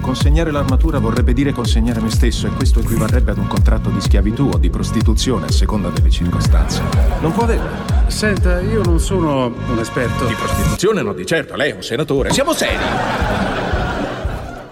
Consegnare l'armatura vorrebbe dire consegnare me stesso e questo equivarrebbe ad un contratto di schiavitù o di prostituzione a seconda delle circostanze. Non può averlo. Senta, io non sono un esperto. Di prostituzione no, di certo, lei è un senatore. Siamo seri!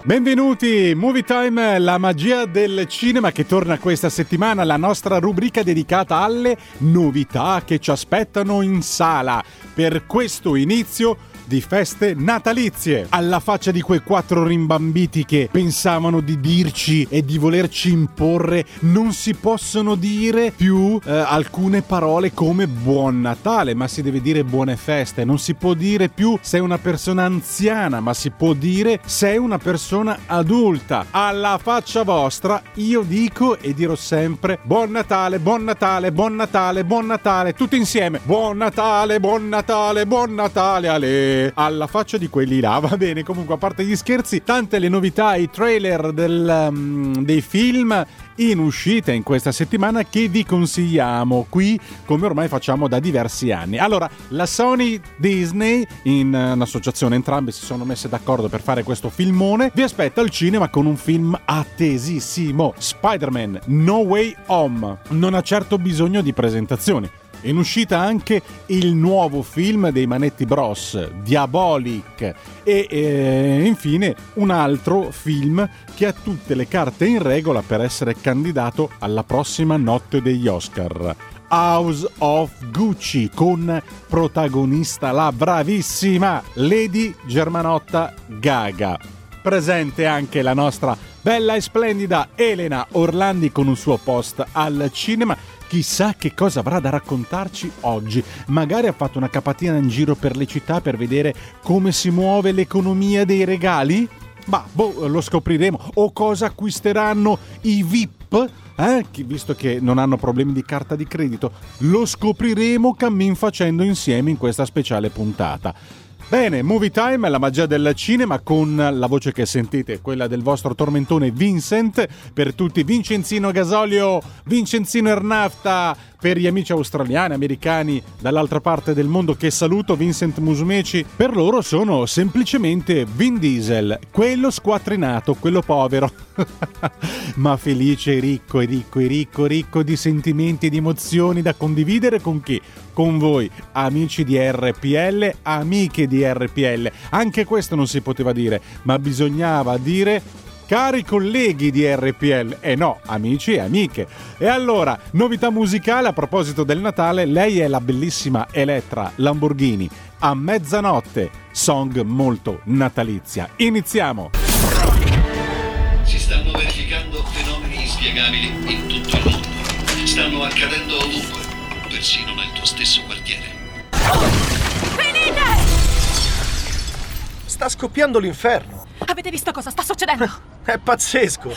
Benvenuti, Movie Time, la magia del cinema che torna questa settimana, la nostra rubrica dedicata alle novità che ci aspettano in sala. Per questo inizio di feste natalizie. Alla faccia di quei quattro rimbambiti che pensavano di dirci e di volerci imporre, non si possono dire più eh, alcune parole come buon Natale, ma si deve dire buone feste. Non si può dire più sei una persona anziana, ma si può dire sei una persona adulta. Alla faccia vostra io dico e dirò sempre buon Natale, buon Natale, buon Natale, buon Natale, tutti insieme. Buon Natale, buon Natale, buon Natale Ale alla faccia di quelli là. Va bene, comunque, a parte gli scherzi, tante le novità, i trailer del, um, dei film in uscita in questa settimana che vi consigliamo qui come ormai facciamo da diversi anni. Allora, la Sony Disney in un'associazione entrambe si sono messe d'accordo per fare questo filmone. Vi aspetta al cinema con un film attesissimo, Spider-Man No Way Home. Non ha certo bisogno di presentazioni. In uscita anche il nuovo film dei Manetti Bros, Diabolic, e eh, infine un altro film che ha tutte le carte in regola per essere candidato alla prossima notte degli Oscar. House of Gucci con protagonista la bravissima Lady Germanotta Gaga. Presente anche la nostra bella e splendida Elena Orlandi con un suo post al cinema Chissà che cosa avrà da raccontarci oggi. Magari ha fatto una capatina in giro per le città per vedere come si muove l'economia dei regali? Ma boh, lo scopriremo. O cosa acquisteranno i VIP? Eh? Visto che non hanno problemi di carta di credito, lo scopriremo cammin facendo insieme in questa speciale puntata. Bene, Movie Time la magia del cinema con la voce che sentite, quella del vostro tormentone Vincent, per tutti Vincenzino Gasolio, Vincenzino Ernafta, per gli amici australiani, americani dall'altra parte del mondo che saluto, Vincent Musumeci, per loro sono semplicemente Vin Diesel, quello squattrinato, quello povero, ma felice ricco ricco ricco, ricco di sentimenti e di emozioni da condividere con chi? Con voi, amici di RPL, amiche di RPL. Anche questo non si poteva dire, ma bisognava dire Cari colleghi di RPL, e eh no, amici e amiche. E allora, novità musicale a proposito del Natale, lei è la bellissima Elettra Lamborghini. A mezzanotte, song molto natalizia. Iniziamo! Si stanno verificando fenomeni inspiegabili in tutto il mondo. Stanno accadendo ovunque, persino nel tuo stesso quartiere. Venite! Sta scoppiando l'inferno. Avete visto cosa sta succedendo? È pazzesco!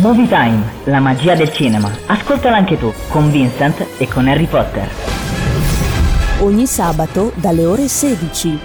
Movie Time, la magia del cinema. Ascoltala anche tu, con Vincent e con Harry Potter. Ogni sabato dalle ore 16.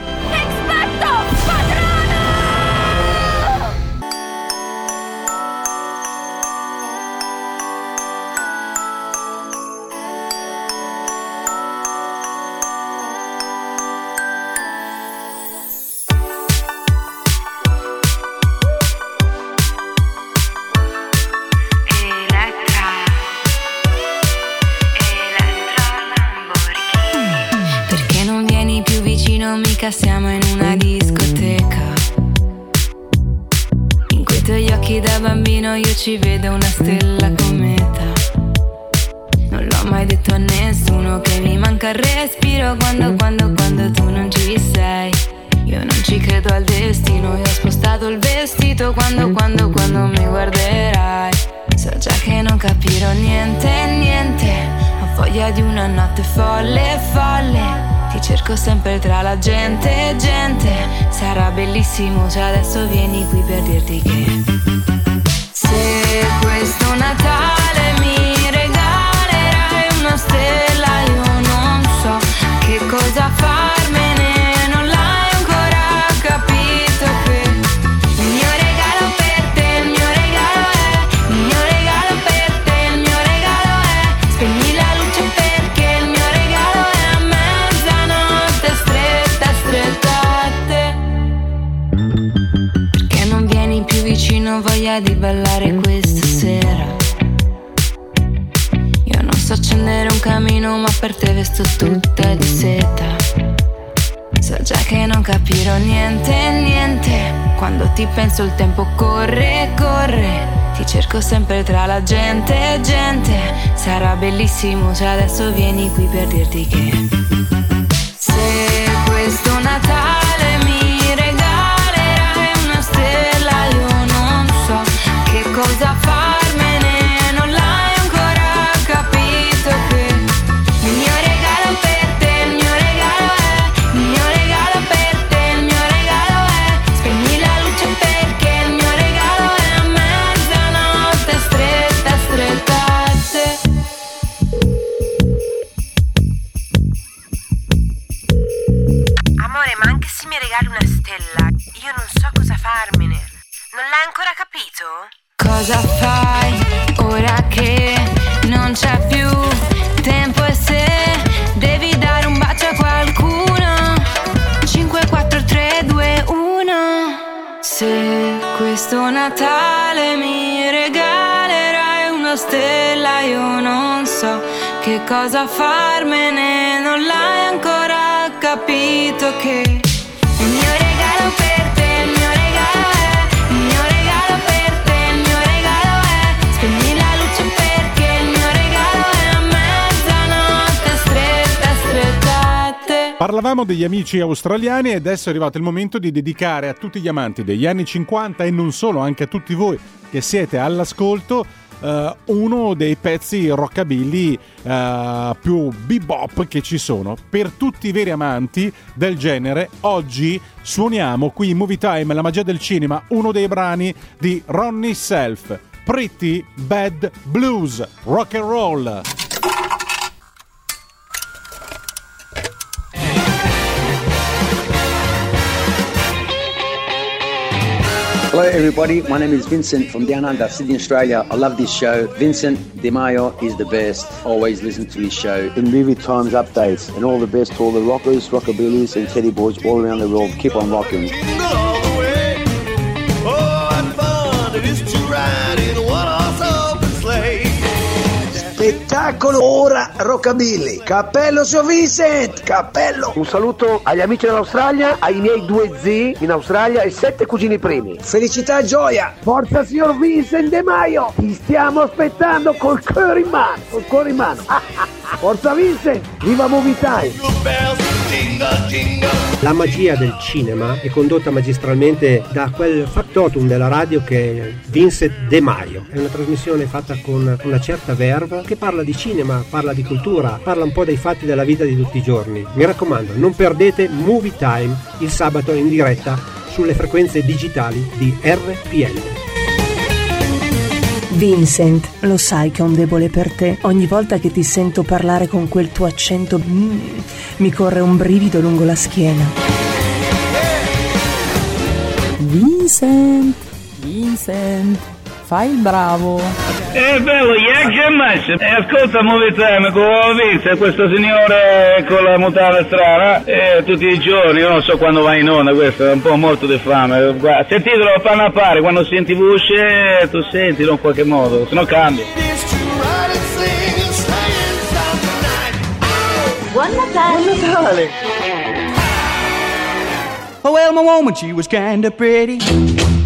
Cerco sempre tra la gente, gente. Sarà bellissimo se adesso vieni qui per dirti che. Se questo Natale mi regalerai una stella, io non so che cosa farmene. Vesto tutta di seta. So già che non capirò niente, niente. Quando ti penso il tempo corre, corre. Ti cerco sempre tra la gente, gente. Sarà bellissimo se adesso vieni qui per dirti che. Se questo Natale cosa farmene Non l'hai ancora capito che il mio regalo per te, il mio regalo è il mio regalo per te, il mio regalo è. Spegni la luce perché il mio regalo è a mezzanotte stretta, stretta a te. Parlavamo degli amici australiani e adesso è arrivato il momento di dedicare a tutti gli amanti degli anni 50 e non solo, anche a tutti voi che siete all'ascolto, eh, uno dei pezzi rockabilly eh, più bebop che ci sono. Per tutti i veri amanti del genere, oggi suoniamo qui in Movie Time, la magia del cinema, uno dei brani di Ronnie Self, Pretty Bad Blues, rock and roll. Hello, everybody. My name is Vincent from Down Under, Sydney, Australia. I love this show. Vincent De Mayo is the best. Always listen to his show. The movie times updates and all the best to all the rockers, rockabillys, and teddy boys all around the world. Keep on rocking. Spettacolo ora Rockabilly. Cappello su Vincent, cappello. Un saluto agli amici dell'Australia, ai miei due zii in Australia e sette cugini primi. Felicità e gioia. Forza signor Vincent De Maio, ti stiamo aspettando col cuore in mano, col cuore in mano. Forza Vincent, viva Movie Time! La magia del cinema è condotta magistralmente da quel factotum della radio che è Vincent De Maio. È una trasmissione fatta con una certa verve che parla di cinema, parla di cultura, parla un po' dei fatti della vita di tutti i giorni. Mi raccomando, non perdete Movie Time il sabato in diretta sulle frequenze digitali di RPL. Vincent, lo sai che ho un debole per te. Ogni volta che ti sento parlare con quel tuo accento, mm, mi corre un brivido lungo la schiena. Vincent, Vincent, fai il bravo. Eh bello, messi? E ascolta Movie Time, come ho visto questo signore con la mutanda strana, eh, tutti i giorni, io non so quando va in onda questo, è un po' morto di fame. Guarda, sentitelo, fanno a pari, quando senti voce, tu sentilo in qualche modo, se no cambia. Buon Natale Natale! Buon Natale! Oh, well, my woman, she was kinda pretty,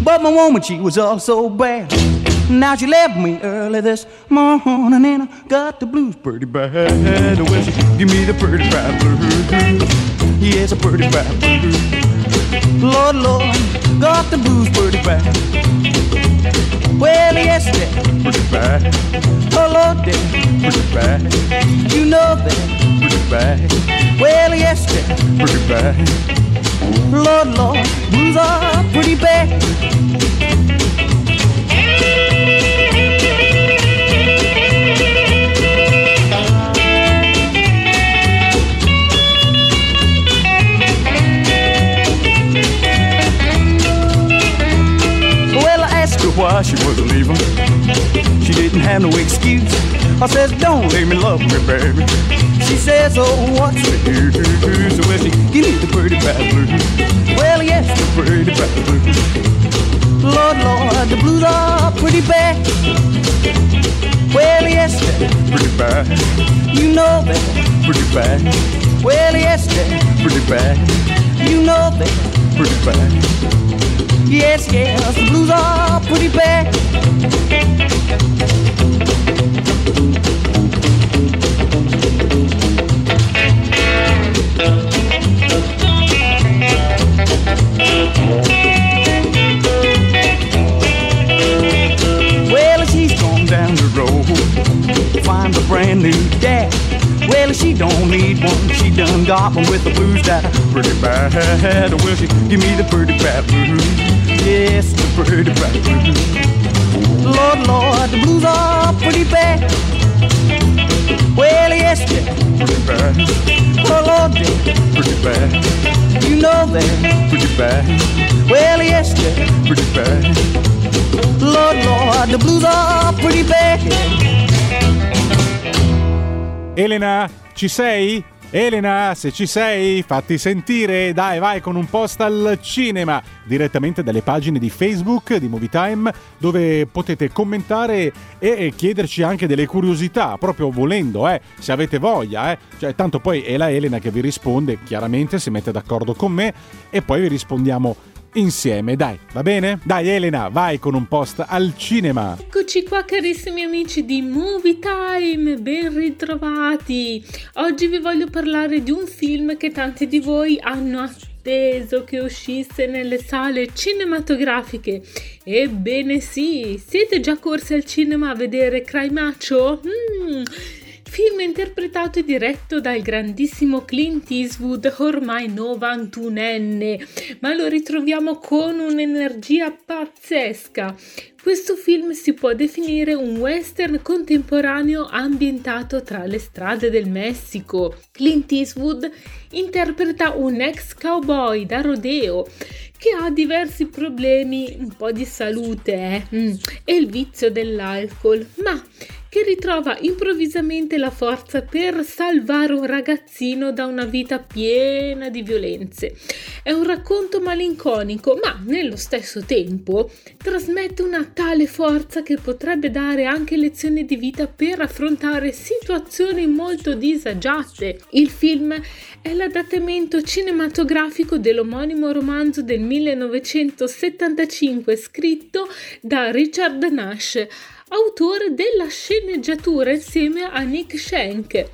but my woman, she was also bad. Now she left me early this morning, and I got the blues pretty bad. Well, she give me the pretty bad blues. Yes, a pretty bad blues. Lord, Lord, got the blues pretty bad. Well, yes, they're pretty bad. Oh, Lord, they're pretty bad. You know they're pretty bad. Well, yes, they're pretty bad. Lord, Lord, blues are pretty bad. Why she wasn't leaving. She didn't have no excuse. I says, don't leave me, love me, baby. She says, oh, what's the use? Well, she give me the pretty bad blues. Well, yes, the pretty bad blues. Lord, Lord, the blues are pretty bad. Well, yes, they're pretty bad. You know they're pretty bad. Well, yes, they're pretty bad. You know they're pretty bad. Yes, yes, the blues are pretty bad. Well, she's gone down the road find a brand new dad. Well, she don't need one. She done got one with the blues that are pretty bad. Well, she give me the pretty bad blues. Yes, the pretty bad blues. Lord, Lord, the blues are pretty bad. Well, yes, they're pretty bad. Oh, Lord, they're pretty bad. You know they're pretty bad. Well, yes, they're pretty bad. Lord, Lord, the blues are pretty bad. Elena, ci sei? Elena, se ci sei, fatti sentire, dai, vai con un post al cinema, direttamente dalle pagine di Facebook di Movie Time, dove potete commentare e chiederci anche delle curiosità, proprio volendo, eh, se avete voglia, eh. Cioè, tanto poi è la Elena che vi risponde, chiaramente si mette d'accordo con me e poi vi rispondiamo insieme, dai, va bene? Dai Elena, vai con un post al cinema. Eccoci qua carissimi amici di Movie Time, ben ritrovati. Oggi vi voglio parlare di un film che tanti di voi hanno atteso che uscisse nelle sale cinematografiche. Ebbene sì, siete già corsi al cinema a vedere Cry Macho? Mm. Film interpretato e diretto dal grandissimo Clint Eastwood, ormai 91enne, ma lo ritroviamo con un'energia pazzesca. Questo film si può definire un western contemporaneo ambientato tra le strade del Messico. Clint Eastwood interpreta un ex cowboy da rodeo che ha diversi problemi, un po' di salute eh? mm, e il vizio dell'alcol, ma che ritrova improvvisamente la forza per salvare un ragazzino da una vita piena di violenze. È un racconto malinconico, ma nello stesso tempo trasmette una tale forza che potrebbe dare anche lezioni di vita per affrontare situazioni molto disagiate. Il film è l'adattamento cinematografico dell'omonimo romanzo del 1975 scritto da Richard Nash autore della sceneggiatura insieme a Nick Shank.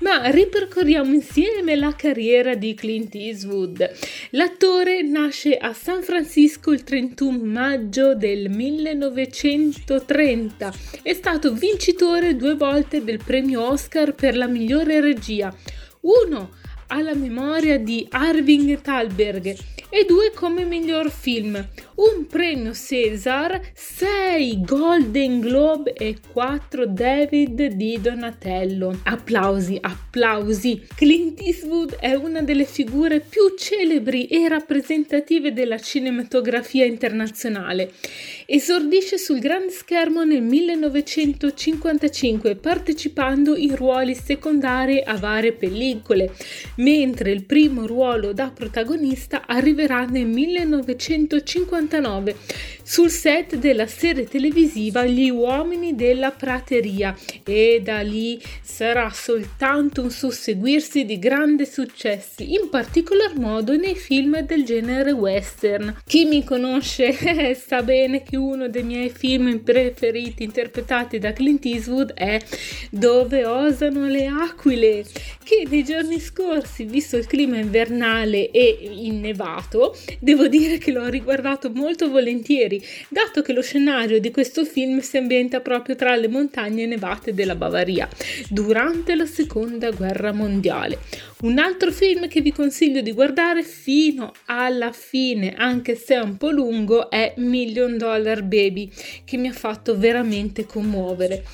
Ma ripercorriamo insieme la carriera di Clint Eastwood. L'attore nasce a San Francisco il 31 maggio del 1930. È stato vincitore due volte del premio Oscar per la migliore regia. Uno alla memoria di Arving Thalberg e due come miglior film, un premio César, 6 Golden Globe e 4 David di Donatello. Applausi, applausi! Clint Eastwood è una delle figure più celebri e rappresentative della cinematografia internazionale. Esordisce sul grande schermo nel 1955 partecipando in ruoli secondari a varie pellicole, mentre il primo ruolo da protagonista arriverà nel 1956 69 sul set della serie televisiva Gli uomini della prateria e da lì sarà soltanto un susseguirsi di grandi successi, in particolar modo nei film del genere western. Chi mi conosce sa bene che uno dei miei film preferiti interpretati da Clint Eastwood è Dove osano le aquile, che nei giorni scorsi, visto il clima invernale e innevato, devo dire che l'ho riguardato molto volentieri dato che lo scenario di questo film si ambienta proprio tra le montagne nevate della Bavaria, durante la seconda guerra mondiale. Un altro film che vi consiglio di guardare fino alla fine, anche se è un po' lungo, è Million Dollar Baby, che mi ha fatto veramente commuovere.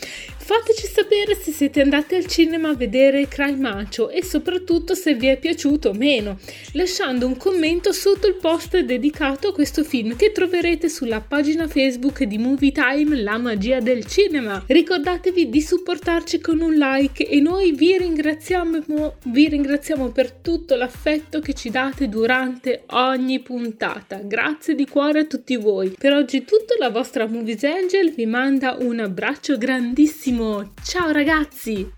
Fateci sapere se siete andati al cinema a vedere Cry Macho e soprattutto se vi è piaciuto o meno, lasciando un commento sotto il post dedicato a questo film che troverete sulla pagina Facebook di Movie Time La magia del cinema. Ricordatevi di supportarci con un like e noi vi ringraziamo, vi ringraziamo per tutto l'affetto che ci date durante ogni puntata. Grazie di cuore a tutti voi. Per oggi tutto, la vostra Movies Angel vi manda un abbraccio grandissimo Ciao ragazzi!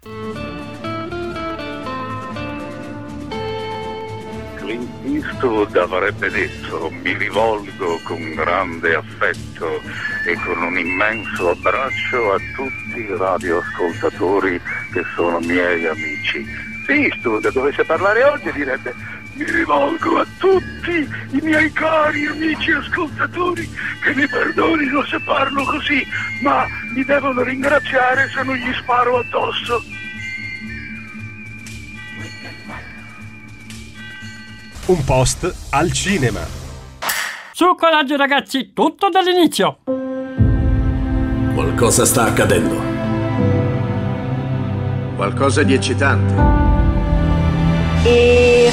Clint Eastwood avrebbe detto mi rivolgo con grande affetto e con un immenso abbraccio a tutti i radioascoltatori che sono miei amici. Se Eastwood dovesse parlare oggi direbbe mi rivolgo a tutti i miei cari amici ascoltatori che mi perdonino se parlo così, ma mi devono ringraziare se non gli sparo addosso. Un post al cinema. Su coraggio ragazzi, tutto dall'inizio. Qualcosa sta accadendo. Qualcosa di eccitante. E...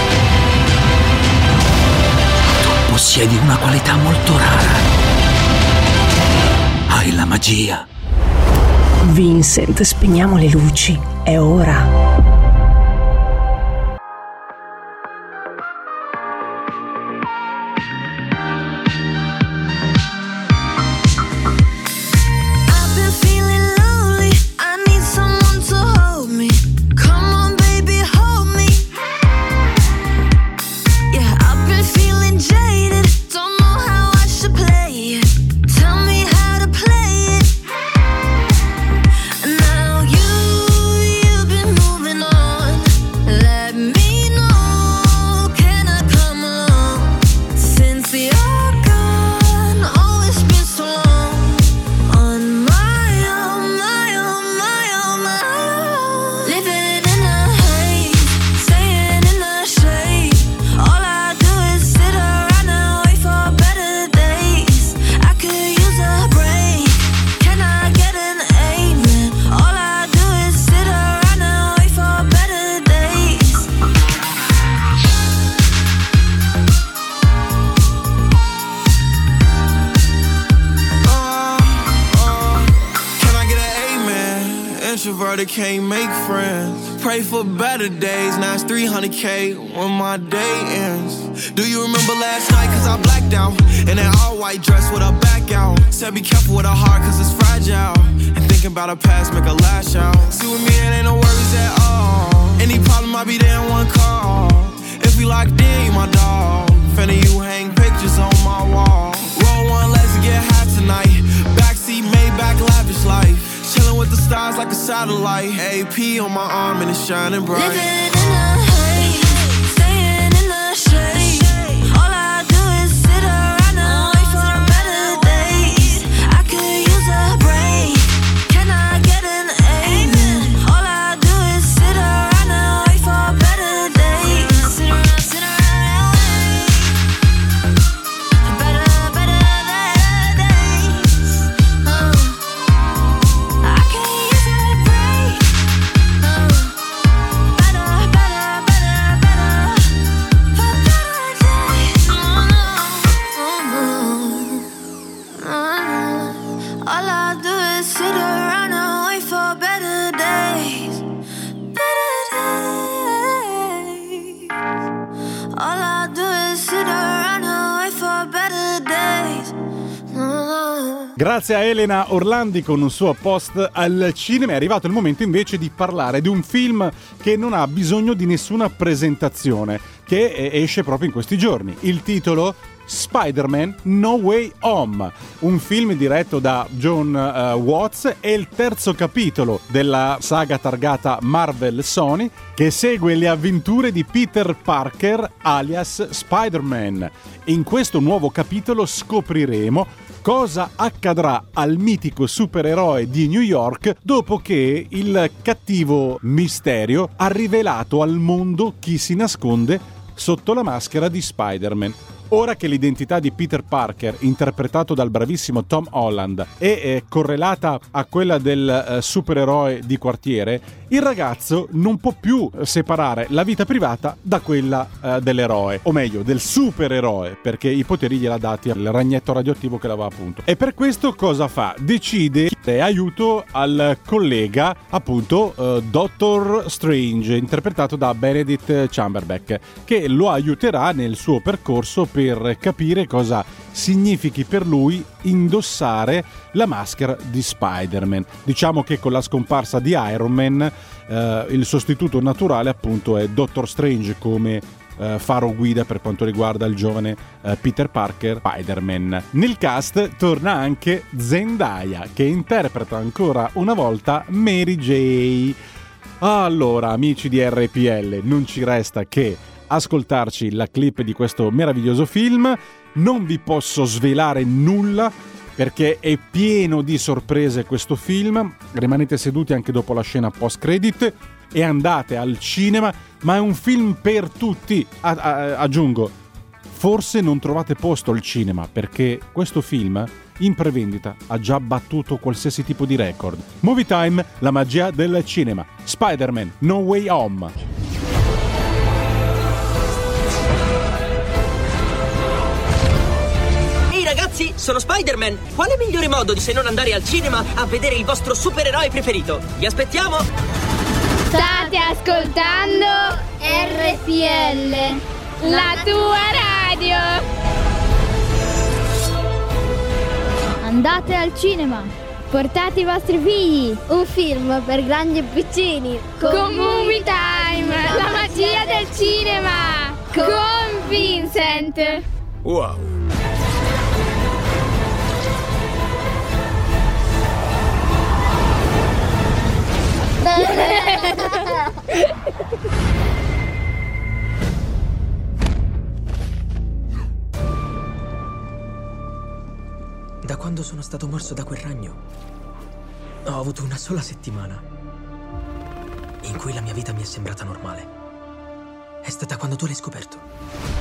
Possiedi una qualità molto rara. Hai la magia. Vincent, spegniamo le luci. È ora. 300k when my day ends. Do you remember last night? Cause I blacked out. In that all white dress with a back out. Said be careful with a heart cause it's fragile. And thinking about a past make a lash out. See with me, it ain't no worries at all. Any problem, I'll be there in one call. If we locked in, you my dog. Finna you hang pictures on my wall. Roll one, let's get high tonight. Backseat, Maybach, lavish life. Chilling with the stars like a satellite. AP on my arm and it's shining bright. Living in a Grazie a Elena Orlandi con un suo post al cinema è arrivato il momento invece di parlare di un film che non ha bisogno di nessuna presentazione, che esce proprio in questi giorni. Il titolo Spider-Man No Way Home, un film diretto da John eh, Watts è il terzo capitolo della saga targata Marvel Sony che segue le avventure di Peter Parker alias Spider-Man. In questo nuovo capitolo scopriremo cosa accadrà al mitico supereroe di New York dopo che il cattivo Misterio ha rivelato al mondo chi si nasconde sotto la maschera di Spider-Man. Ora che l'identità di Peter Parker, interpretato dal bravissimo Tom Holland, è correlata a quella del eh, supereroe di quartiere, il ragazzo non può più separare la vita privata da quella eh, dell'eroe, o meglio, del supereroe, perché i poteri gliel'ha dati al ragnetto radioattivo che l'aveva appunto. E per questo cosa fa? Decide di aiuto al collega, appunto, eh, Doctor Strange, interpretato da Benedict Chamberback, che lo aiuterà nel suo percorso per capire cosa significhi per lui indossare la maschera di Spider-Man. Diciamo che con la scomparsa di Iron Man eh, il sostituto naturale appunto è Doctor Strange come eh, faro guida per quanto riguarda il giovane eh, Peter Parker Spider-Man. Nel cast torna anche Zendaya che interpreta ancora una volta Mary J. Allora, amici di RPL, non ci resta che ascoltarci la clip di questo meraviglioso film. Non vi posso svelare nulla perché è pieno di sorprese questo film. Rimanete seduti anche dopo la scena post credit e andate al cinema, ma è un film per tutti. A- a- aggiungo, forse non trovate posto al cinema perché questo film in prevendita ha già battuto qualsiasi tipo di record. Movie Time, la magia del cinema. Spider-Man, No Way Home. Ragazzi, sono Spider-Man! Quale migliore modo di se non andare al cinema a vedere il vostro supereroe preferito? Vi aspettiamo! State ascoltando RPL, la tua radio. Andate al cinema. Portate i vostri figli. Un film per grandi e piccini. Con Movie Time, la magia del cinema. Con Vincent. Wow. Da quando sono stato morso da quel ragno, ho avuto una sola settimana in cui la mia vita mi è sembrata normale. È stata quando tu l'hai scoperto.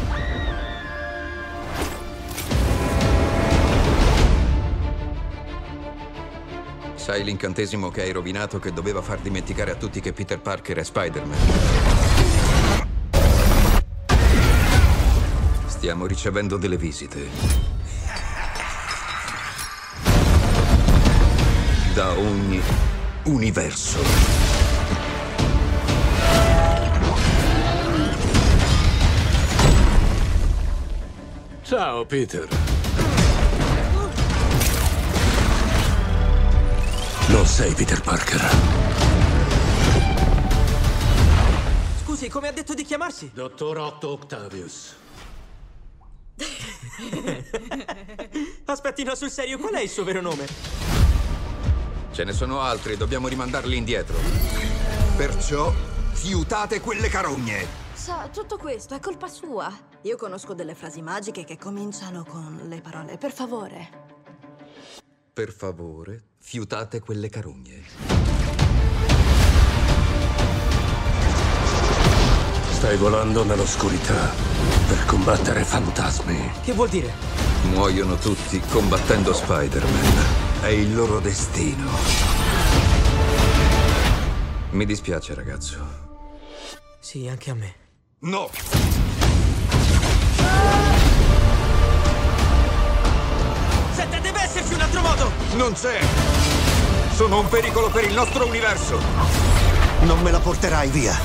Sai l'incantesimo che hai rovinato che doveva far dimenticare a tutti che Peter Parker è Spider-Man? Stiamo ricevendo delle visite. Da ogni universo. Ciao, Peter. Non sei Peter Parker. Scusi, come ha detto di chiamarsi? Dottor Otto Octavius. Aspetti, no, sul serio, qual è il suo vero nome? Ce ne sono altri, dobbiamo rimandarli indietro. Perciò fiutate quelle carogne. Sa, tutto questo è colpa sua. Io conosco delle frasi magiche che cominciano con le parole per favore. Per favore, fiutate quelle carogne. Stai volando nell'oscurità per combattere fantasmi. Che vuol dire? Muoiono tutti combattendo Spider-Man. È il loro destino. Mi dispiace, ragazzo. Sì, anche a me. No! Altro modo! Non c'è! Sono un pericolo per il nostro universo! Non me la porterai via.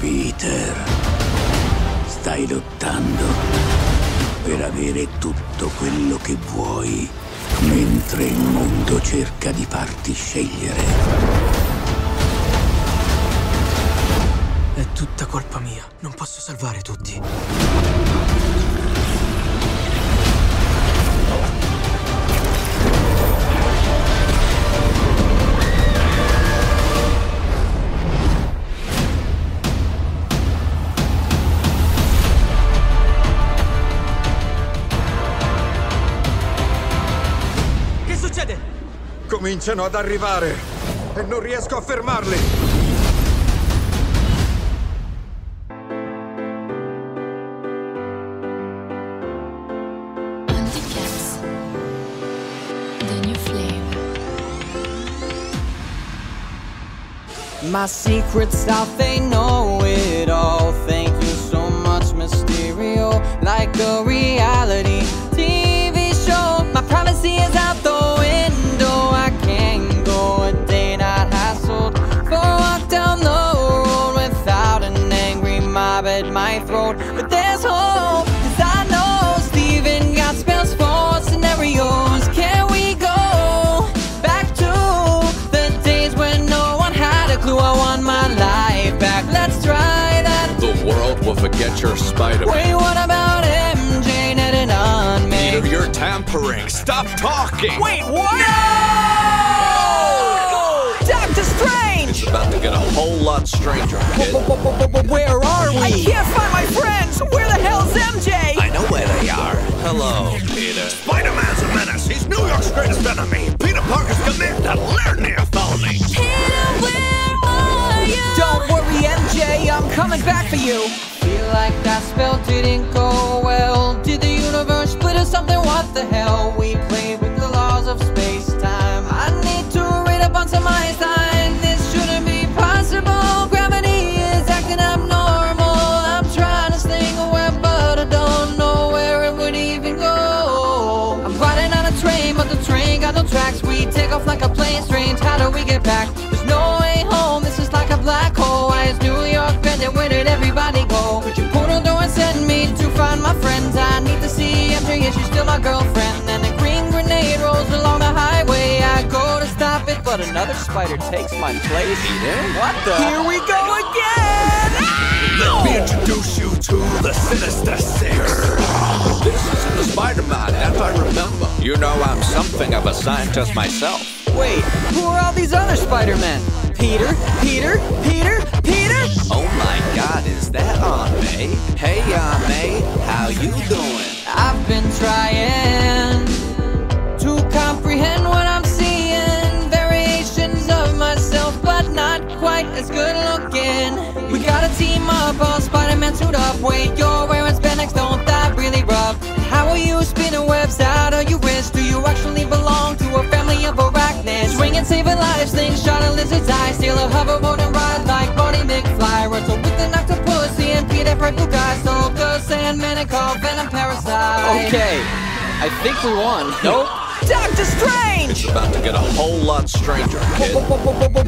Peter, stai lottando per avere tutto quello che vuoi, mentre il mondo cerca di farti scegliere. È tutta colpa mia. Non posso salvare tutti. Cominciano ad arrivare e non riesco a fermarli. My secret stuff, they know it all. But there's hope, 'cause I know Steven got spells for scenarios. Can we go back to the days when no one had a clue? I want my life back. Let's try that. The world will forget your Spider-Man. Wait, what about MJ netted on me? Peter, you're tampering. Stop talking. Wait, what? No! Whole stranger. Where are we? I can't find my friends. Where the hell's MJ? I know where they are. Hello, Peter. Spider-Man's a menace. He's New York's greatest enemy. Peter Parker's command at Lernia felony. Don't worry, MJ, I'm coming back for you. Feel like that spell didn't go well. Did the universe split or something? What the hell? Off like a plane. Strange, how do we get back? There's no way home. This is like a black hole. Why is New York bending? Where did everybody go? Could you portal door and send me to find my friends? I need to see MJ. Is she still my girlfriend? And a green grenade rolls along the highway. I go to stop it, but another spider takes my place. What the? Here we go again! Let me introduce you to the Sinister Six. This is the Spider-Man, as I remember. You know I'm something of a scientist myself. Wait, who are all these other Spider-Men? Peter, Peter, Peter, Peter? Oh my god, is that Aunt May? Hey Aunt May, how you doing? I've been trying to comprehend what I'm seeing. Variations of myself, but not quite as good looking. We gotta team up, all Spider-Man suit up. Wait, you're wearing spandex, don't that really rub? How are you spinning webs out your you saving lives, slingshot a lizard's eye. Steal a hoverboard and ride like Marty McFly. Wrestle with an octopus and Peter Purple guy. Soldier, Sandman, and call Venom Parasite. Okay, I think we won. Nope. Doctor Strange! It's about to get a whole lot stranger, kid.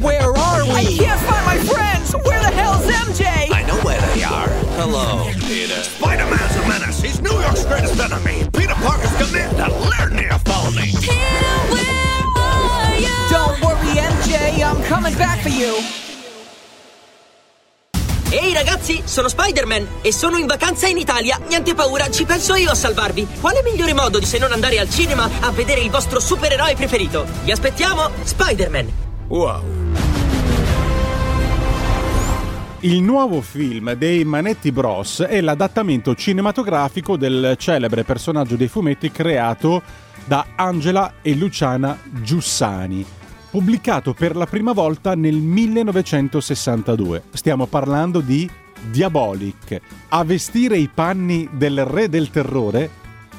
Where are we? I can't find my friends! Where the hell's MJ? I know where they are. Hello, Peter. Spider-Man's a menace. He's New York's greatest enemy. Peter Parker's command at Lernia felony. Don't worry, MJ, I'm coming back for you. Ehi ragazzi, sono Spider-Man e sono in vacanza in Italia. Niente paura, ci penso io a salvarvi. Quale migliore modo di se non andare al cinema a vedere il vostro supereroe preferito? Vi aspettiamo, Spider-Man. Wow. Il nuovo film dei Manetti Bros è l'adattamento cinematografico del celebre personaggio dei fumetti creato da Angela e Luciana Giussani, pubblicato per la prima volta nel 1962. Stiamo parlando di Diabolic. A vestire i panni del re del terrore,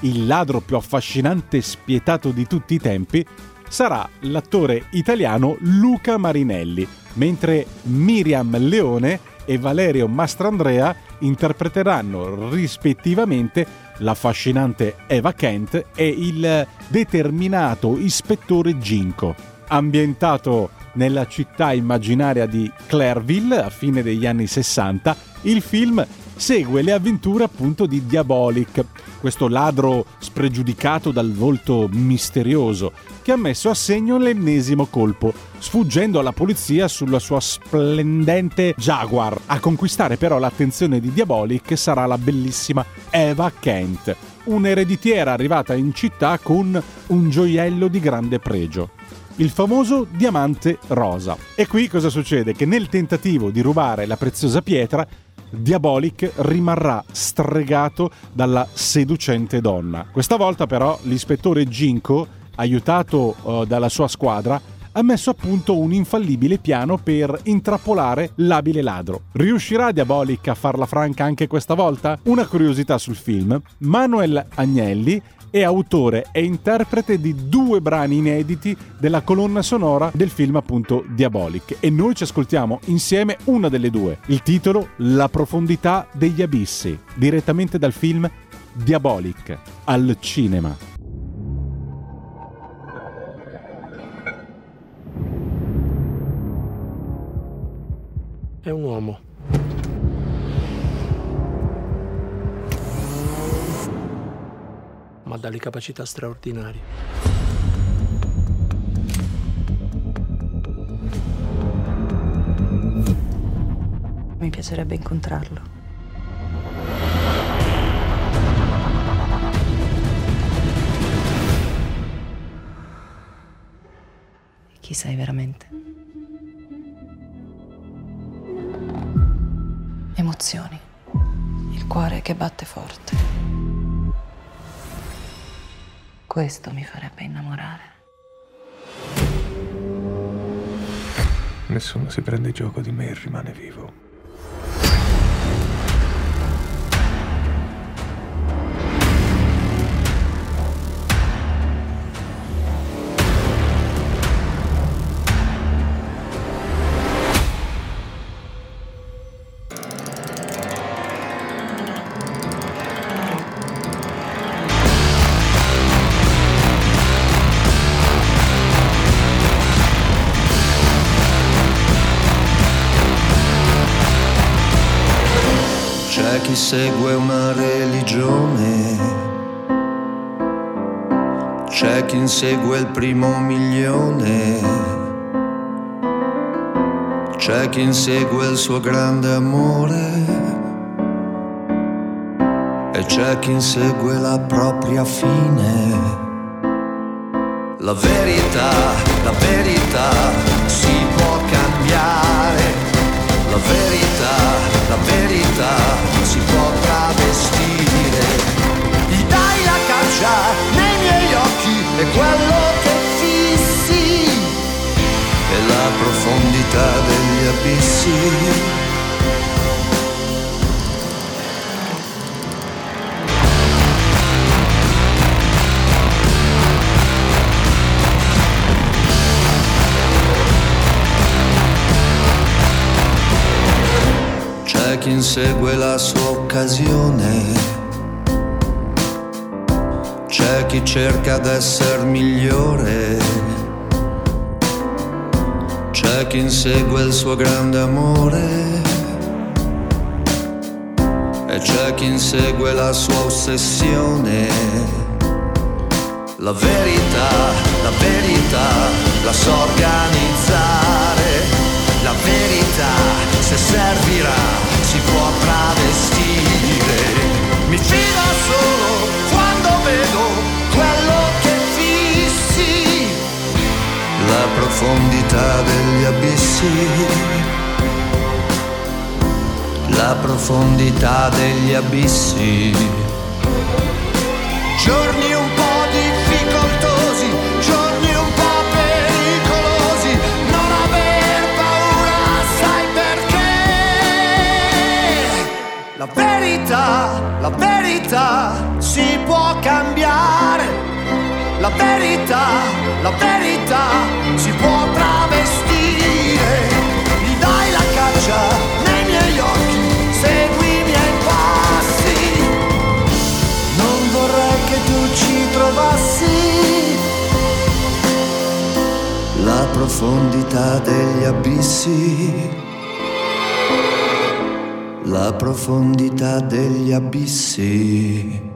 il ladro più affascinante e spietato di tutti i tempi, sarà l'attore italiano Luca Marinelli, mentre Miriam Leone e Valerio Mastrandrea interpreteranno rispettivamente l'affascinante Eva Kent e il determinato ispettore Ginko. Ambientato nella città immaginaria di Clairville a fine degli anni 60, il film segue le avventure appunto di Diabolic, questo ladro spregiudicato dal volto misterioso, che ha messo a segno l'ennesimo colpo, sfuggendo alla polizia sulla sua splendente Jaguar. A conquistare però l'attenzione di Diabolic sarà la bellissima Eva Kent, un'ereditiera arrivata in città con un gioiello di grande pregio il famoso diamante rosa. E qui cosa succede? Che nel tentativo di rubare la preziosa pietra, Diabolic rimarrà stregato dalla seducente donna. Questa volta però l'ispettore Ginko, aiutato eh, dalla sua squadra, ha messo a punto un infallibile piano per intrappolare l'abile ladro. Riuscirà Diabolic a farla franca anche questa volta? Una curiosità sul film. Manuel Agnelli è autore e interprete di due brani inediti della colonna sonora del film appunto Diabolic e noi ci ascoltiamo insieme una delle due. Il titolo La profondità degli abissi, direttamente dal film Diabolic al cinema. È un uomo. Ma dalle capacità straordinarie. Mi piacerebbe incontrarlo. Chi sei veramente? Emozioni. Il cuore che batte forte. Questo mi farebbe innamorare. Nessuno si prende gioco di me e rimane vivo. Segue una religione, c'è chi insegue il primo milione, c'è chi insegue il suo grande amore e c'è chi insegue la propria fine. La verità, la verità si può cambiare. La verità, la verità si può travestire. Gli dai la caccia nei miei occhi e quello che fissi è la profondità degli abissi. Insegue la sua occasione. C'è chi cerca d'essere migliore. C'è chi insegue il suo grande amore. E c'è chi insegue la sua ossessione. La verità, la verità, la so organizzare. La verità, se servirà, si può travestire. Mi fido solo quando vedo quello che fissi. La profondità degli abissi. La profondità degli abissi. Giorni La verità, la verità si può cambiare. La verità, la verità si può travestire. Gli dai la caccia nei miei occhi, segui i miei passi. Non vorrei che tu ci trovassi la profondità degli abissi. La profondità degli abissi.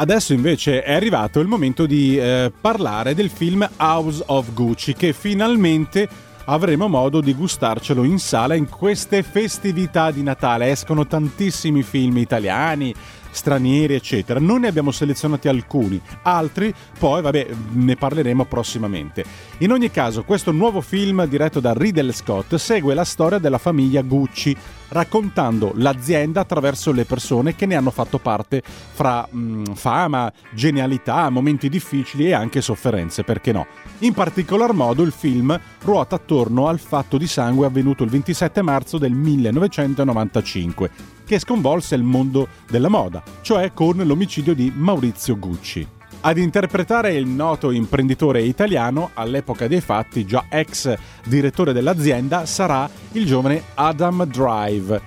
Adesso invece è arrivato il momento di eh, parlare del film House of Gucci che finalmente avremo modo di gustarcelo in sala in queste festività di Natale. Escono tantissimi film italiani, stranieri, eccetera. Noi ne abbiamo selezionati alcuni, altri poi, vabbè, ne parleremo prossimamente. In ogni caso, questo nuovo film diretto da Riddle Scott segue la storia della famiglia Gucci, raccontando l'azienda attraverso le persone che ne hanno fatto parte fra mh, fama, genialità, momenti difficili e anche sofferenze, perché no? In particolar modo il film ruota attorno al fatto di sangue avvenuto il 27 marzo del 1995, che sconvolse il mondo della moda, cioè con l'omicidio di Maurizio Gucci. Ad interpretare il noto imprenditore italiano, all'epoca dei fatti già ex direttore dell'azienda, sarà il giovane Adam Drive.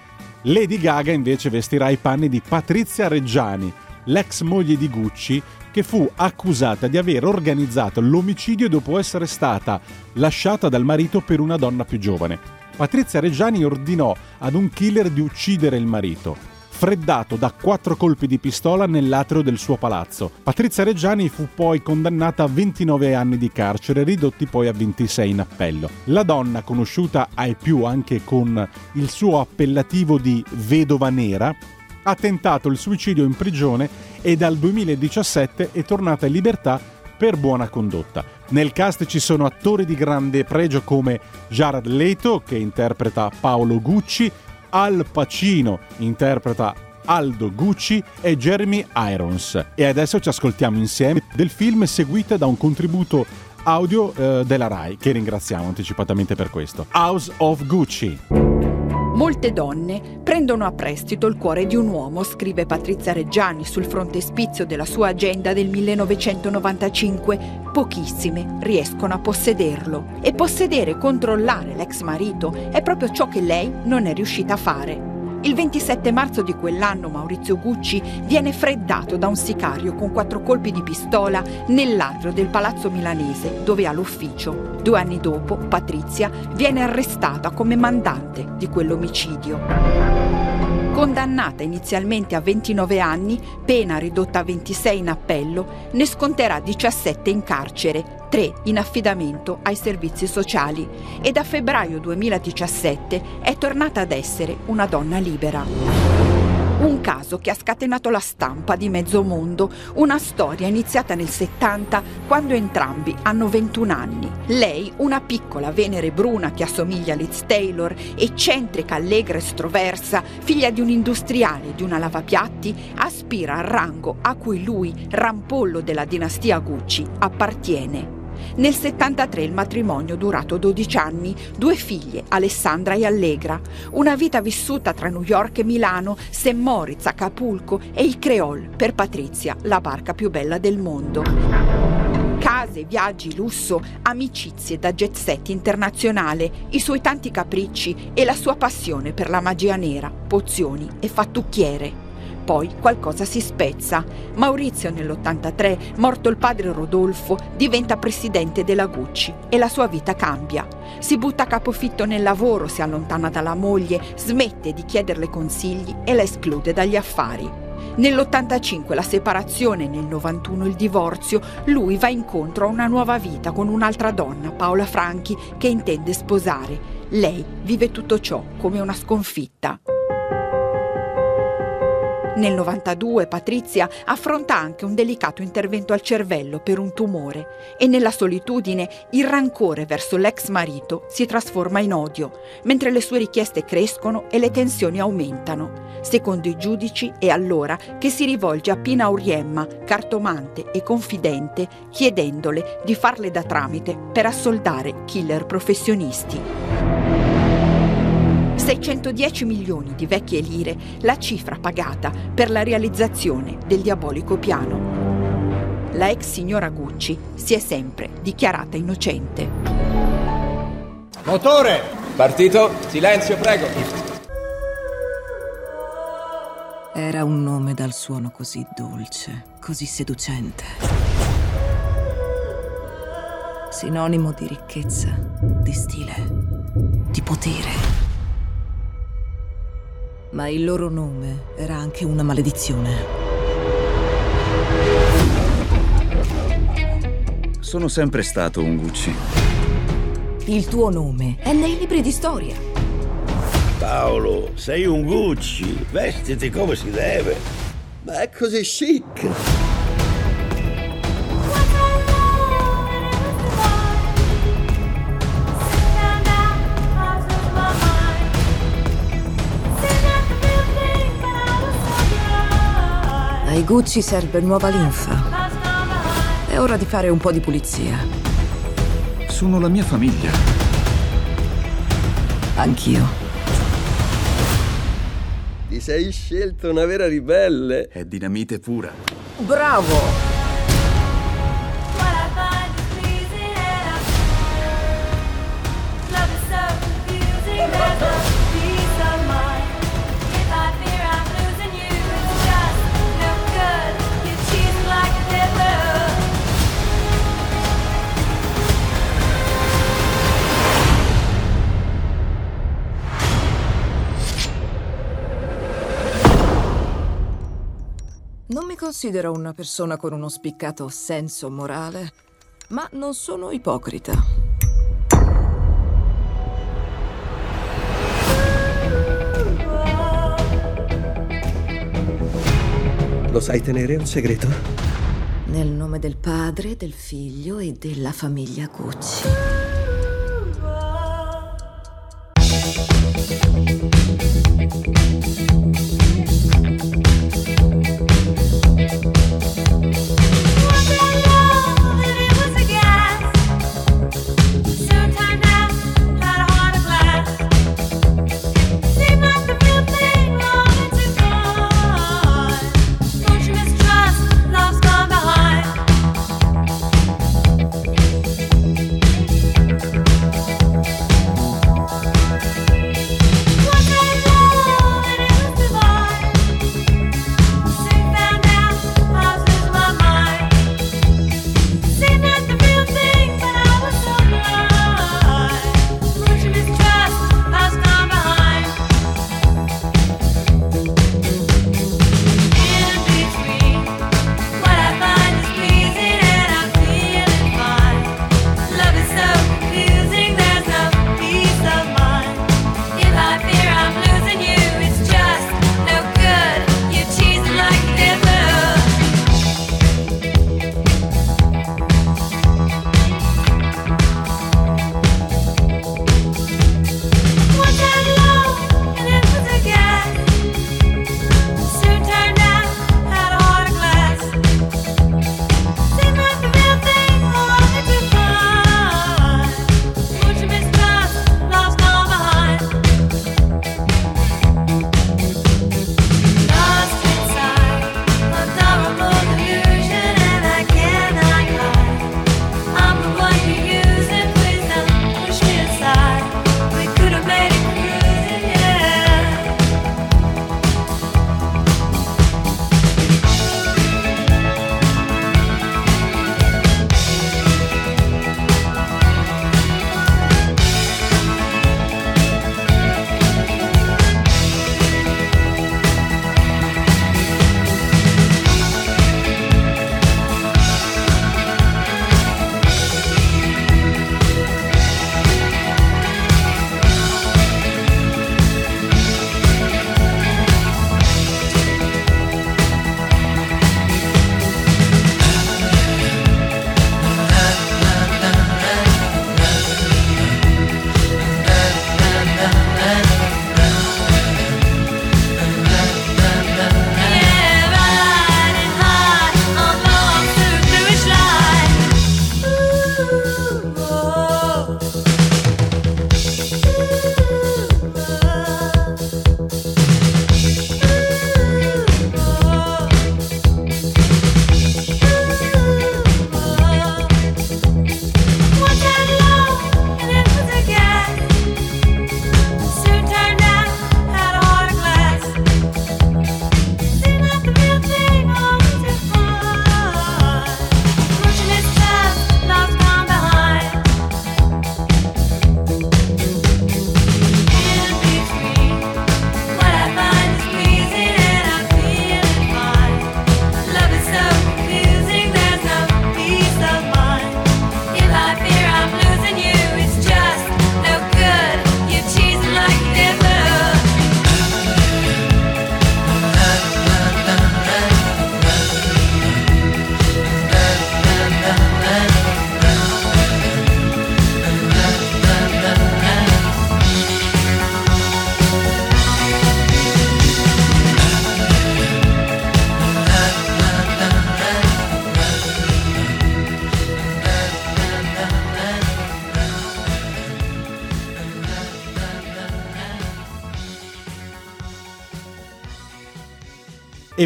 Lady Gaga invece vestirà i panni di Patrizia Reggiani, l'ex moglie di Gucci, che fu accusata di aver organizzato l'omicidio dopo essere stata lasciata dal marito per una donna più giovane. Patrizia Reggiani ordinò ad un killer di uccidere il marito, freddato da quattro colpi di pistola nell'atrio del suo palazzo. Patrizia Reggiani fu poi condannata a 29 anni di carcere, ridotti poi a 26 in appello. La donna, conosciuta ai più anche con il suo appellativo di vedova nera, ha tentato il suicidio in prigione e dal 2017 è tornata in libertà per buona condotta. Nel cast ci sono attori di grande pregio come Jared Leto, che interpreta Paolo Gucci, Al Pacino interpreta Aldo Gucci e Jeremy Irons. E adesso ci ascoltiamo insieme del film seguito da un contributo audio eh, della RAI, che ringraziamo anticipatamente per questo. House of Gucci. Molte donne prendono a prestito il cuore di un uomo, scrive Patrizia Reggiani sul frontespizio della sua agenda del 1995. Pochissime riescono a possederlo. E possedere e controllare l'ex marito è proprio ciò che lei non è riuscita a fare. Il 27 marzo di quell'anno Maurizio Gucci viene freddato da un sicario con quattro colpi di pistola nell'atrio del palazzo milanese dove ha l'ufficio. Due anni dopo Patrizia viene arrestata come mandante di quell'omicidio. Condannata inizialmente a 29 anni, pena ridotta a 26 in appello, ne sconterà 17 in carcere, 3 in affidamento ai servizi sociali e da febbraio 2017 è tornata ad essere una donna libera. Un caso che ha scatenato la stampa di mezzo mondo, una storia iniziata nel 70 quando entrambi hanno 21 anni. Lei, una piccola venere bruna che assomiglia a Liz Taylor, eccentrica, allegra e estroversa, figlia di un industriale di una lavapiatti, aspira al rango a cui lui, rampollo della dinastia Gucci, appartiene. Nel 73 il matrimonio durato 12 anni, due figlie, Alessandra e Allegra, una vita vissuta tra New York e Milano, St. Moritz, Acapulco e il Creole, per Patrizia la barca più bella del mondo. Case, viaggi, lusso, amicizie da jet set internazionale, i suoi tanti capricci e la sua passione per la magia nera, pozioni e fattucchiere. Poi qualcosa si spezza. Maurizio nell'83, morto il padre Rodolfo, diventa presidente della Gucci e la sua vita cambia. Si butta a capofitto nel lavoro, si allontana dalla moglie, smette di chiederle consigli e la esclude dagli affari. Nell'85 la separazione, nel 91 il divorzio, lui va incontro a una nuova vita con un'altra donna, Paola Franchi, che intende sposare. Lei vive tutto ciò come una sconfitta. Nel 92 Patrizia affronta anche un delicato intervento al cervello per un tumore e nella solitudine il rancore verso l'ex marito si trasforma in odio, mentre le sue richieste crescono e le tensioni aumentano. Secondo i giudici è allora che si rivolge a Pina Auriemma, cartomante e confidente, chiedendole di farle da tramite per assoldare killer professionisti. 610 milioni di vecchie lire la cifra pagata per la realizzazione del diabolico piano. La ex signora Gucci si è sempre dichiarata innocente. Motore! Partito, silenzio prego. Era un nome dal suono così dolce, così seducente. Sinonimo di ricchezza, di stile, di potere. Ma il loro nome era anche una maledizione. Sono sempre stato un Gucci. Il tuo nome è nei libri di storia. Paolo, sei un Gucci. Vestiti come si deve. Ma è così chic. Ai Gucci serve nuova linfa. È ora di fare un po' di pulizia. Sono la mia famiglia. Anch'io. Ti sei scelto una vera ribelle. È dinamite pura. Bravo! Non mi considero una persona con uno spiccato senso morale, ma non sono ipocrita. Lo sai tenere un segreto? Nel nome del padre, del figlio e della famiglia Gucci.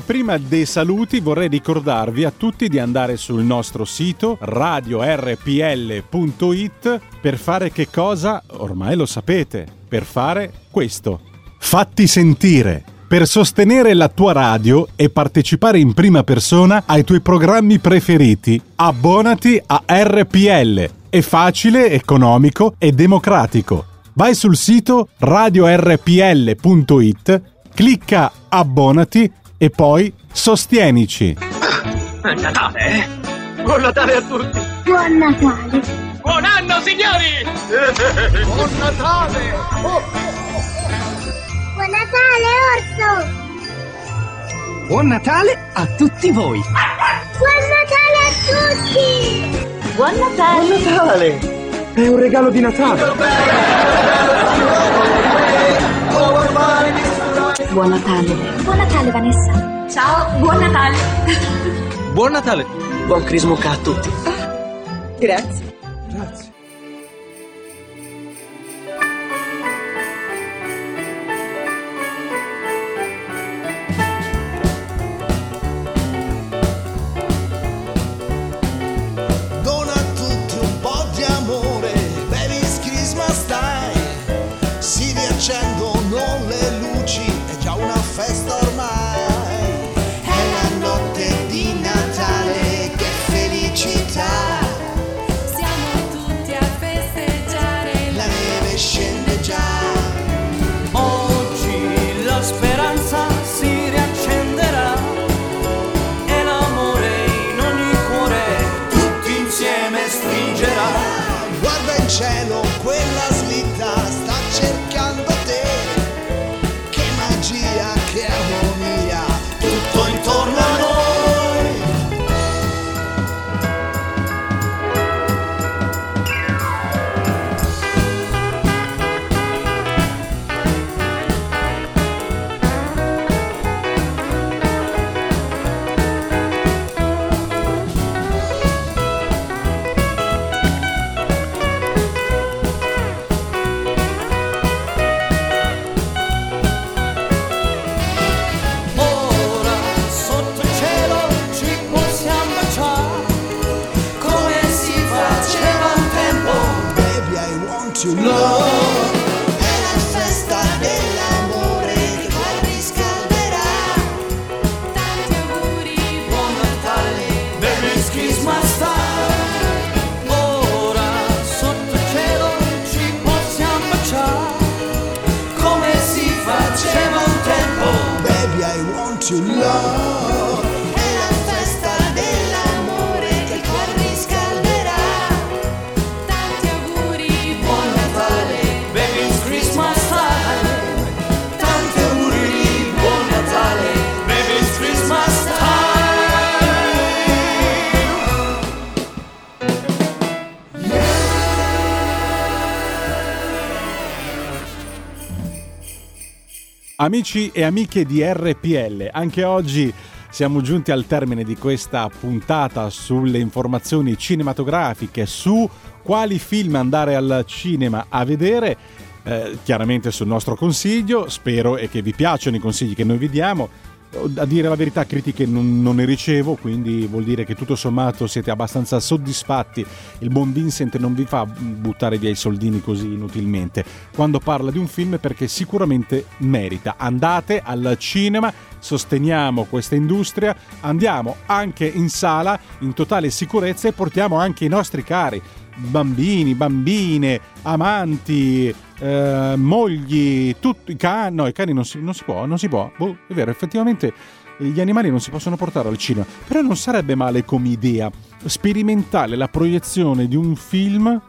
Prima dei saluti vorrei ricordarvi a tutti di andare sul nostro sito radiorpl.it per fare che cosa? Ormai lo sapete, per fare questo. Fatti sentire! Per sostenere la tua radio e partecipare in prima persona ai tuoi programmi preferiti, abbonati a RPL. È facile, economico e democratico. Vai sul sito radiorpl.it, clicca abbonati e poi sostienici. È Natale, eh? Buon Natale a tutti! Buon Natale! Buon anno, signori! Buon Natale! Buon Natale, orso! Buon Natale a tutti voi! Buon Natale a tutti! Buon Natale! Buon Natale! È un regalo di Natale! Buon Natale! Buon Natale, Vanessa! Ciao, buon Natale! Buon Natale! Buon Crismuca a tutti! Grazie. Grazie. Amici e amiche di RPL, anche oggi siamo giunti al termine di questa puntata sulle informazioni cinematografiche, su quali film andare al cinema a vedere, eh, chiaramente sul nostro consiglio, spero e che vi piacciono i consigli che noi vi diamo. A dire la verità, critiche non, non ne ricevo, quindi vuol dire che tutto sommato siete abbastanza soddisfatti. Il buon Vincent non vi fa buttare via i soldini così inutilmente quando parla di un film perché sicuramente merita. Andate al cinema, sosteniamo questa industria, andiamo anche in sala in totale sicurezza e portiamo anche i nostri cari bambini, bambine, amanti, eh, mogli, tutti cani. No, i cani non si, non si può, non si può. Boh, è vero, effettivamente eh, gli animali non si possono portare al cinema. Però non sarebbe male come idea sperimentare la proiezione di un film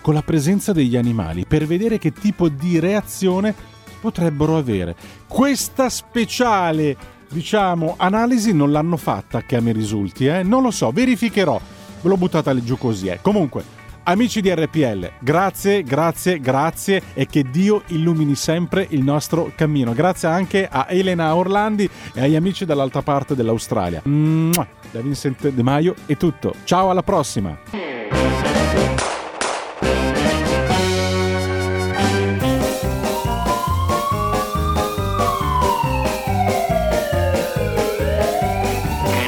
con la presenza degli animali per vedere che tipo di reazione potrebbero avere. Questa speciale, diciamo, analisi non l'hanno fatta che a me risulti, eh? Non lo so, verificherò. Ve l'ho buttata lì giù così, eh. Comunque, Amici di RPL, grazie, grazie, grazie e che Dio illumini sempre il nostro cammino. Grazie anche a Elena Orlandi e agli amici dall'altra parte dell'Australia. Da Vincent De Maio è tutto. Ciao, alla prossima! Che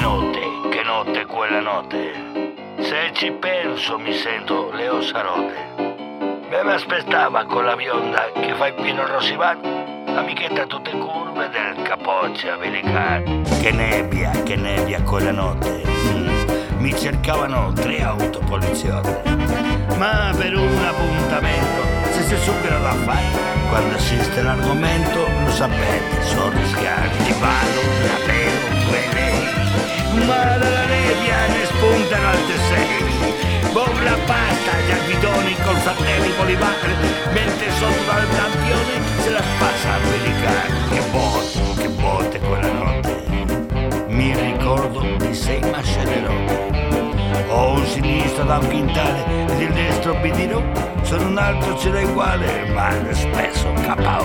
notte, che notte quella notte. Se ci pensi penso mi sento Leo Sarote. Me mi aspettava con la bionda che fa il pieno Rosivan, l'amichetta tutte curve del capoccia americano. Che nebbia, che nebbia quella notte. Mm. Mi cercavano tre auto. Ma per un appuntamento, se si supera da fare, quando esiste l'argomento, lo sapete, sono rischiati, ballo, la pelo. Ma dalla nebbia ne spuntano Sinistro da un quintale ed il destro bidino, sono un altro ce l'ho uguale, ma spesso capao.